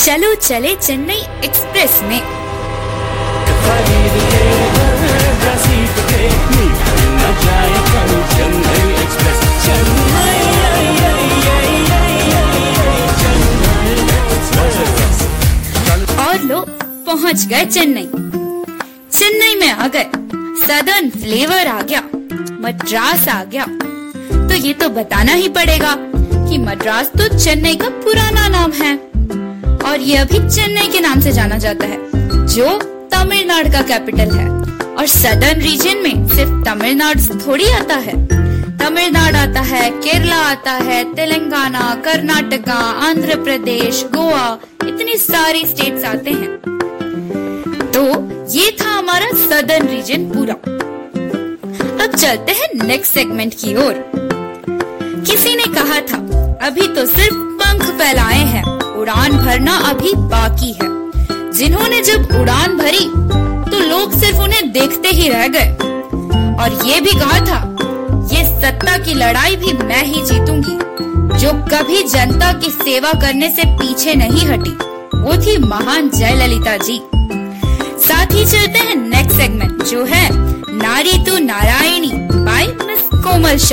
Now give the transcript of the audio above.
चलो चले चेन्नई एक्सप्रेस में। और लोग पहुँच गए चेन्नई। चेन्नई में आ गए। सदर्न फ्लेवर आ गया। मद्रास आ गया। तो ये तो बताना ही पड़ेगा कि मद्रास तो चेन्नई का पुराना नाम है। और ये अभी चेन्नई के नाम से जाना जाता है, जो तमिलनाडु का कैपिटल है। और सदर्न रीजन में सिर्फ़ तमिलनाडु थोड़ी आता है। तमिलनाडु आता है, केरला आता है, तेलंगाना, कर्नाटका, आंध्र प्रदेश, गोवा, इतनी सारी स्टेट्स आते हैं। तो ये था हमारा सदर्न रीजन पूरा। अब चलते हैं नेक्स्ट सेगमेंट की ओर। किसी ने कहा था, अभी तो सिर्फ़ पंख फैलाए हैं। उड़ान भरना अभी बाकी है। जिन्होंने जब उड़ान भरी तो लोग सिर्फ़ उन्हें देखते ही रह गए। और ये भी कहा था, ये सत्ता की लड़ाई भी मैं ही जीतूँगी। जो कभी जनता की सेवा करने से पीछे नहीं हटी, वो थी महान जयललिता जी। साथ ही चलते हैं नेक्स्ट सेगमेंट जो है नारी तू नारायणी बाय मिस कोमल शर्मा।